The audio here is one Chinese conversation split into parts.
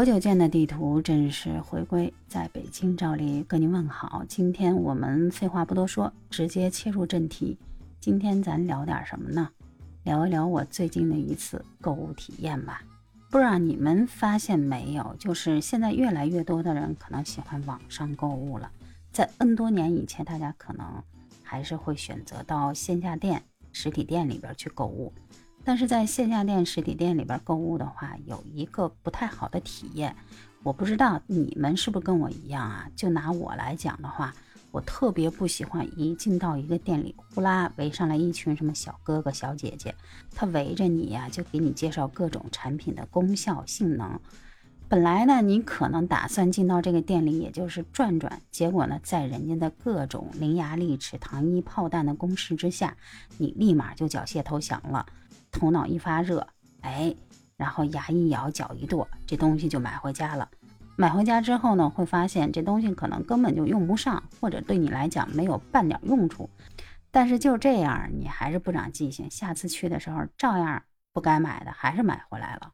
活久见的地图正式回归，在北京照例跟您问好。今天我们废话不多说，直接切入正题。今天咱聊点什么呢？聊一聊我最近的一次购物体验吧。不知道你们发现没有，就是现在越来越多的人可能喜欢网上购物了。在 N 多年以前，大家可能还是会选择到线下店、实体店里边去购物。但是在线下店、实体店里边购物的话，有一个不太好的体验。我不知道你们是不是跟我一样啊？就拿我来讲的话，我特别不喜欢一进到一个店里，呼啦围上来一群什么小哥哥、小姐姐，他围着你呀，就给你介绍各种产品的功效、性能。本来呢，你可能打算进到这个店里，也就是转转，结果呢，在人家的各种伶牙俐齿、糖衣炮弹的攻势之下，你立马就缴械投降了。头脑一发热，哎，然后牙一咬，脚一跺，这东西就买回家了。买回家之后呢，会发现这东西可能根本就用不上，或者对你来讲没有半点用处。但是就这样，你还是不长记性，下次去的时候照样不该买的还是买回来了。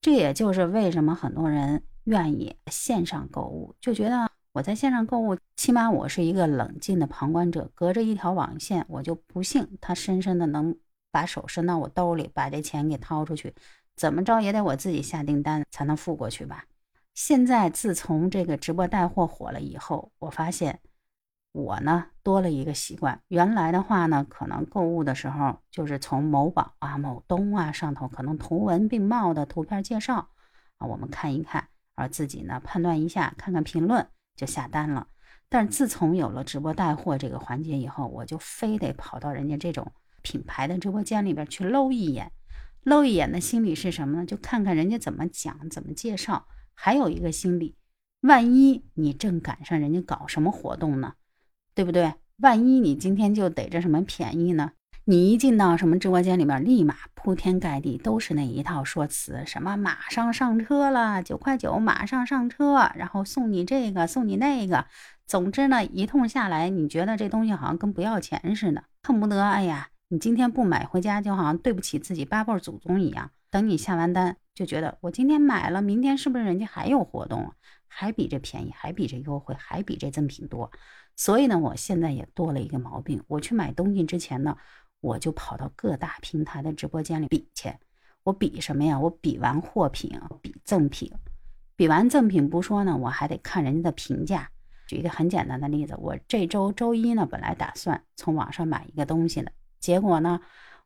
这也就是为什么很多人愿意线上购物，就觉得我在线上购物，起码我是一个冷静的旁观者，隔着一条网线，我就不信他深深的能。把手伸到我兜里，把这钱给掏出去，怎么着也得我自己下订单才能付过去吧？现在自从这个直播带货火了以后，我发现我呢多了一个习惯。原来的话呢，可能购物的时候就是从某宝啊、某东啊上头，可能图文并茂的图片介绍啊，我们看一看，而自己呢判断一下，看看评论就下单了。但自从有了直播带货这个环节以后，我就非得跑到人家这种。品牌的直播间里边去搂一眼，搂一眼的心理是什么呢？就看看人家怎么讲，怎么介绍。还有一个心理，万一你正赶上人家搞什么活动呢，对不对？万一你今天就逮着什么便宜呢？你一进到什么直播间里面，立马铺天盖地都是那一套说辞，什么马上上车了，九块九马上上车，然后送你这个，送你那个。总之呢，一通下来，你觉得这东西好像跟不要钱似的，恨不得哎呀。你今天不买回家，就好像对不起自己八辈祖宗一样。等你下完单，就觉得我今天买了，明天是不是人家还有活动，还比这便宜，还比这优惠，还比这赠品多？所以呢，我现在也多了一个毛病，我去买东西之前呢，我就跑到各大平台的直播间里比去。我比什么呀？我比完货品，比赠品，比完赠品不说呢，我还得看人家的评价。举一个很简单的例子，我这周周一呢，本来打算从网上买一个东西的。结果呢，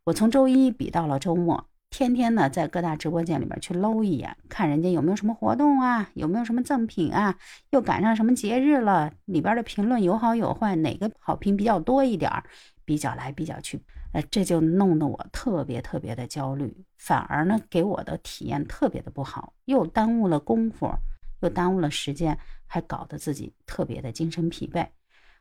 我从周一比到了周末，天天呢在各大直播间里边去搂一眼，看人家有没有什么活动啊，有没有什么赠品啊，又赶上什么节日了，里边的评论有好有坏，哪个好评比较多一点儿，比较来比较去，呃，这就弄得我特别特别的焦虑，反而呢给我的体验特别的不好，又耽误了功夫，又耽误了时间，还搞得自己特别的精神疲惫。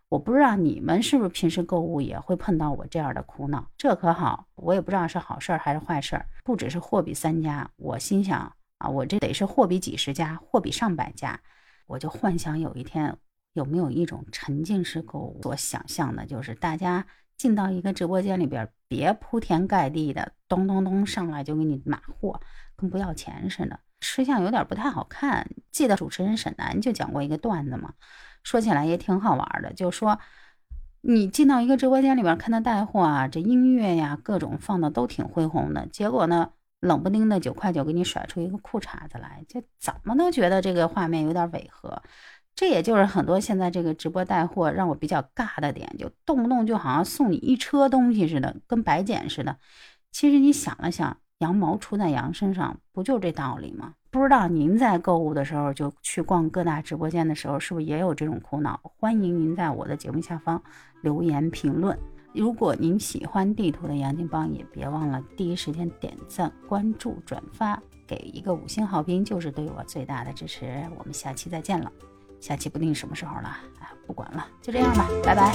我不知道你们是不是平时购物也会碰到我这样的苦恼，这可好，我也不知道是好事儿还是坏事儿。不只是货比三家，我心想啊，我这得是货比几十家，货比上百家。我就幻想有一天，有没有一种沉浸式购物？所想象的就是大家进到一个直播间里边，别铺天盖地的咚咚咚上来就给你码货，跟不要钱似的，吃相有点不太好看。记得主持人沈南就讲过一个段子嘛。说起来也挺好玩的，就说你进到一个直播间里边看他带货啊，这音乐呀各种放的都挺恢宏的，结果呢冷不丁的九块九给你甩出一个裤衩子来，就怎么都觉得这个画面有点违和。这也就是很多现在这个直播带货让我比较尬的点，就动不动就好像送你一车东西似的，跟白捡似的。其实你想了想，羊毛出在羊身上，不就这道理吗？不知道您在购物的时候，就去逛各大直播间的时候，是不是也有这种苦恼？欢迎您在我的节目下方留言评论。如果您喜欢地图的杨金帮，也别忘了第一时间点赞、关注、转发，给一个五星好评，就是对我最大的支持。我们下期再见了，下期不定什么时候了，哎，不管了，就这样吧，拜拜。